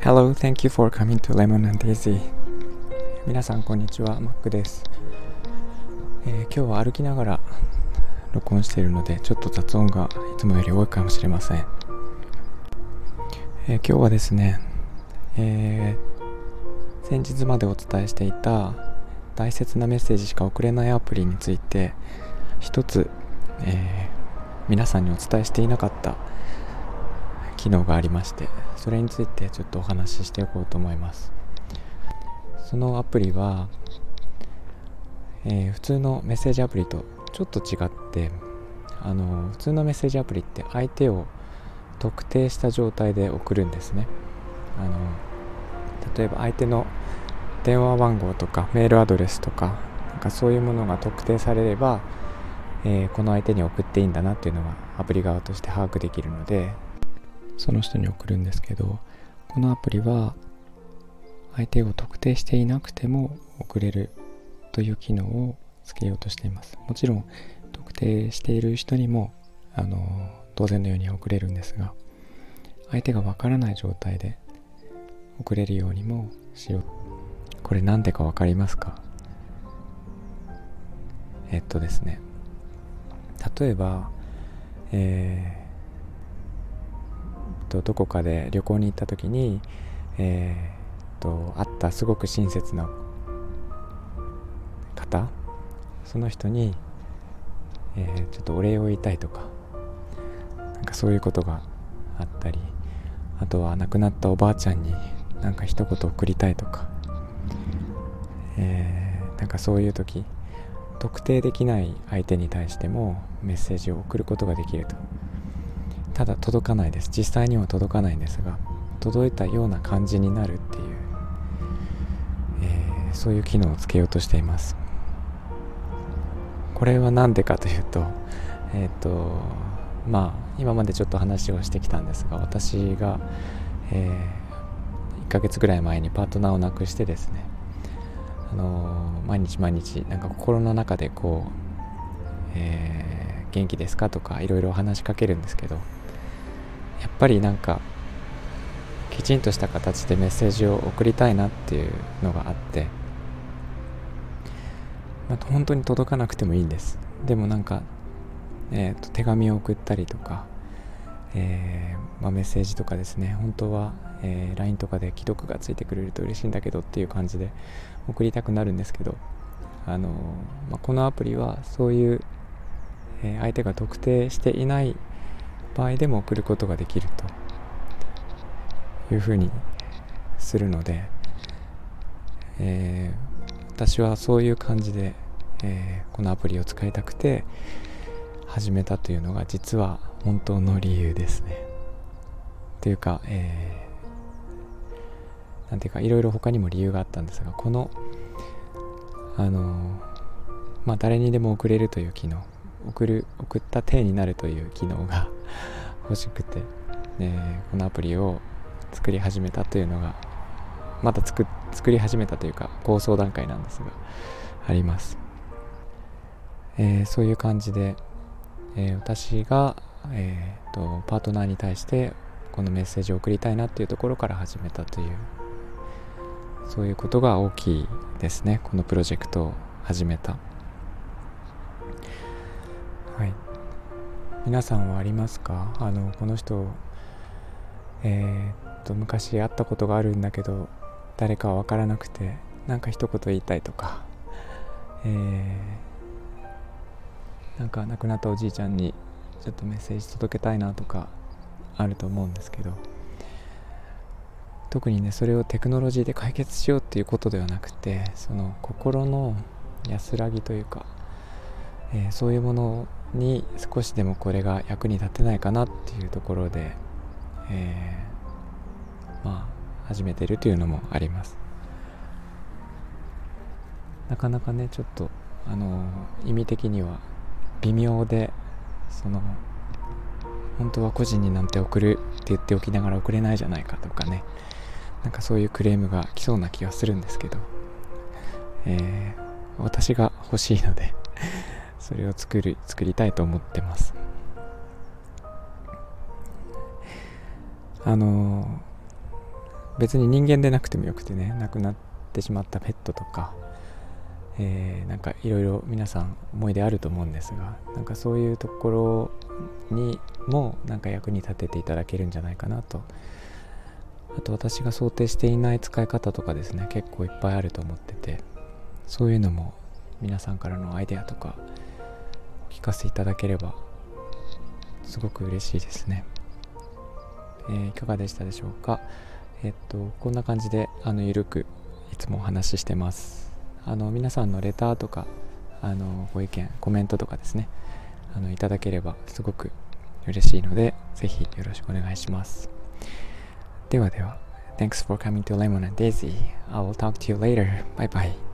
Hello, thank you for coming to Lemon and Daisy. 皆さん、こんにちは。マックです、えー、今日は歩きながら録音しているので、ちょっと雑音がいつもより多いかもしれません。えー、今日はですね、えー、先日までお伝えしていた大切なメッセージしか送れないアプリについて一つ、えー、皆さんにお伝えしていなかった機能がありましてそれについてちょっとお話ししておこうと思います。そのアプリは、えー、普通のメッセージアプリとちょっと違ってあの普通のメッセージアプリって相手を特定した状態で送るんですね。あの例えば相手の電話番号とかメールアドレスとかなんかそういうものが特定されれば、えー、この相手に送っていいんだなっていうのがアプリ側として把握できるのでその人に送るんですけどこのアプリは相手を特定していなくても送れるという機能をつけようとしています。もちろん特定している人にもあの当然のように送れるんですが相手がわからない状態で送れるようにもしよう。これ何でか分かりますか？えっとですね。例えばえー、とどこかで旅行に行った時にえー、と会ったすごく親切な方その人に、えー、ちょっとお礼を言いたいとかなんかそういうことがあったりあとは亡くなったおばあちゃんになんか一言送りたいとか、えー、なんかそういう時特定できない相手に対してもメッセージを送ることができると。ただ届かないです。実際には届かないんですが届いたような感じになるっていう、えー、そういう機能をつけようとしています。これは何でかというとえっ、ー、とまあ今までちょっと話をしてきたんですが私が、えー、1ヶ月ぐらい前にパートナーを亡くしてですね、あのー、毎日毎日なんか心の中でこう、えー、元気ですかとかいろいろ話しかけるんですけどやっぱりなんかきちんとした形でメッセージを送りたいなっていうのがあって、まあ、本当に届かなくてもいいんです。でもなんかえーと、手紙を送ったりとか、えー、まあ、メッセージとかですね本当は、えー、LINE とかで既読がついてくれると嬉しいんだけどっていう感じで送りたくなるんですけど、あのまあ、このアプリはそういう、えー、相手が特定していない場合でも送ることができるというふうにするので、え私はそういう感じで、えこのアプリを使いたくて、始めたというのが実は本当の理由ですね。というか、えー、なんていうかいろいろ他にも理由があったんですがこのあのまあ誰にでも送れるという機能送る送った体になるという機能が 欲しくて、えー、このアプリを作り始めたというのがまだ作作り始めたというか構想段階なんですがあります、えー、そういう感じでえー、私が、えーと、パートナーに対してこのメッセージを送りたいなっていうところから始めたというそういうことが大きいですねこのプロジェクトを始めた。はい皆さんはありますか？あのこの人えー、っと昔会ったことがあるんだけど誰かは分からなくて何か一言言いたいとか。えーなんか亡くなったおじいちゃんにちょっとメッセージ届けたいなとかあると思うんですけど特にねそれをテクノロジーで解決しようっていうことではなくてその心の安らぎというか、えー、そういうものに少しでもこれが役に立てないかなっていうところで、えー、まあ始めてるというのもあります。なかなかねちょっとあの意味的には微妙でその本当は個人になんて送るって言っておきながら送れないじゃないかとかね。なんかそういうクレームが来そうな気がするんですけど、えー、私が欲しいので それを作る作りたいと思ってます。あの別に人間でなくてもよくてね亡くなってしまったペットとかえー、なんかいろいろ皆さん思い出あると思うんですがなんかそういうところにもなんか役に立てていただけるんじゃないかなと。あと私が想定していない使い方とかですね結構いっぱいあると思っててそういうのも皆さんからのアイデアとかお聞かせいただければすごく嬉しいですね、えー、いかがでしたでしょうか？えっとこんな感じであのゆるくいつもお話ししてます。あの皆さんのレターとかあのご意見コメントとかですねあのいただければすごく嬉しいのでぜひよろしくお願いしますではでは Thanks for coming to Lemon and Daisy. I will talk to you later. Bye bye.